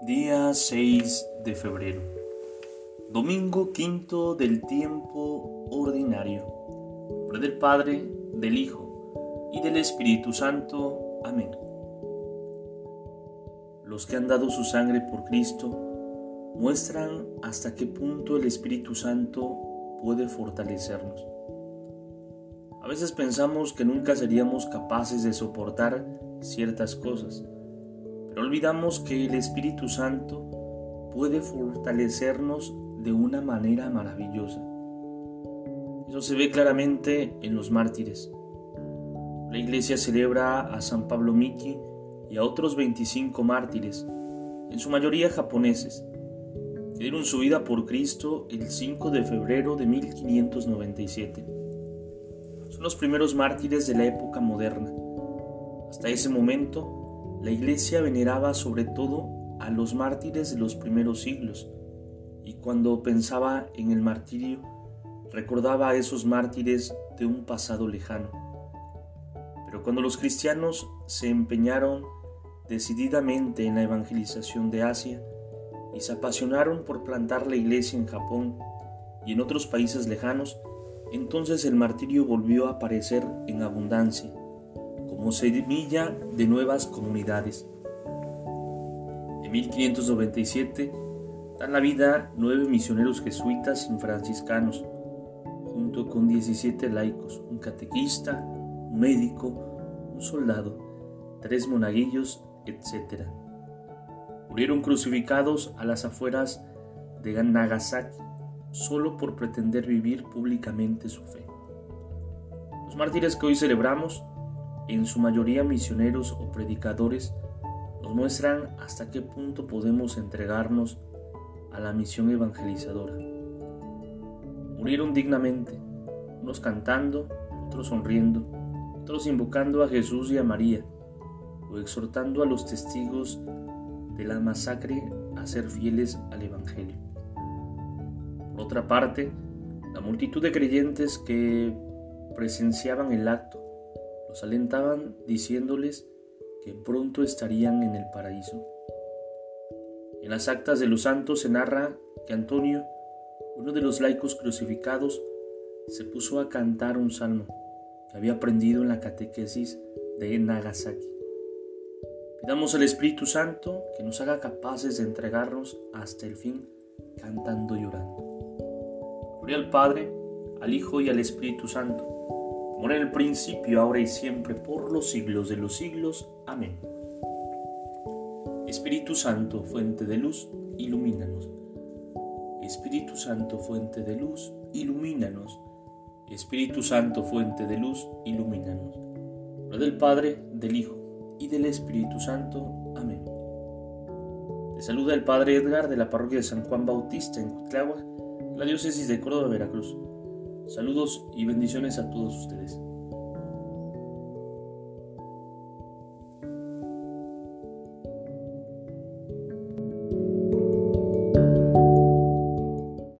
Día 6 de febrero. Domingo quinto del tiempo ordinario. Nombre del Padre, del Hijo y del Espíritu Santo. Amén. Los que han dado su sangre por Cristo muestran hasta qué punto el Espíritu Santo puede fortalecernos. A veces pensamos que nunca seríamos capaces de soportar ciertas cosas olvidamos que el Espíritu Santo puede fortalecernos de una manera maravillosa. Eso se ve claramente en los mártires. La iglesia celebra a San Pablo Miki y a otros 25 mártires, en su mayoría japoneses, que dieron su vida por Cristo el 5 de febrero de 1597. Son los primeros mártires de la época moderna. Hasta ese momento, la iglesia veneraba sobre todo a los mártires de los primeros siglos y cuando pensaba en el martirio recordaba a esos mártires de un pasado lejano. Pero cuando los cristianos se empeñaron decididamente en la evangelización de Asia y se apasionaron por plantar la iglesia en Japón y en otros países lejanos, entonces el martirio volvió a aparecer en abundancia como semilla de nuevas comunidades. En 1597 dan la vida nueve misioneros jesuitas y franciscanos, junto con 17 laicos, un catequista, un médico, un soldado, tres monaguillos, etc. Murieron crucificados a las afueras de Nagasaki solo por pretender vivir públicamente su fe. Los mártires que hoy celebramos en su mayoría misioneros o predicadores, nos muestran hasta qué punto podemos entregarnos a la misión evangelizadora. Murieron dignamente, unos cantando, otros sonriendo, otros invocando a Jesús y a María, o exhortando a los testigos de la masacre a ser fieles al Evangelio. Por otra parte, la multitud de creyentes que presenciaban el acto los alentaban diciéndoles que pronto estarían en el paraíso. En las actas de los santos se narra que Antonio, uno de los laicos crucificados, se puso a cantar un salmo que había aprendido en la catequesis de Nagasaki. Pidamos al Espíritu Santo que nos haga capaces de entregarnos hasta el fin cantando y llorando. Gloria al Padre, al Hijo y al Espíritu Santo como en el principio, ahora y siempre, por los siglos de los siglos. Amén. Espíritu Santo, fuente de luz, ilumínanos. Espíritu Santo, fuente de luz, ilumínanos. Espíritu Santo, fuente de luz, ilumínanos. Lo del Padre, del Hijo y del Espíritu Santo. Amén. Te saluda el Padre Edgar de la parroquia de San Juan Bautista en Cutlagua, la diócesis de Córdoba, Veracruz. Saludos y bendiciones a todos ustedes.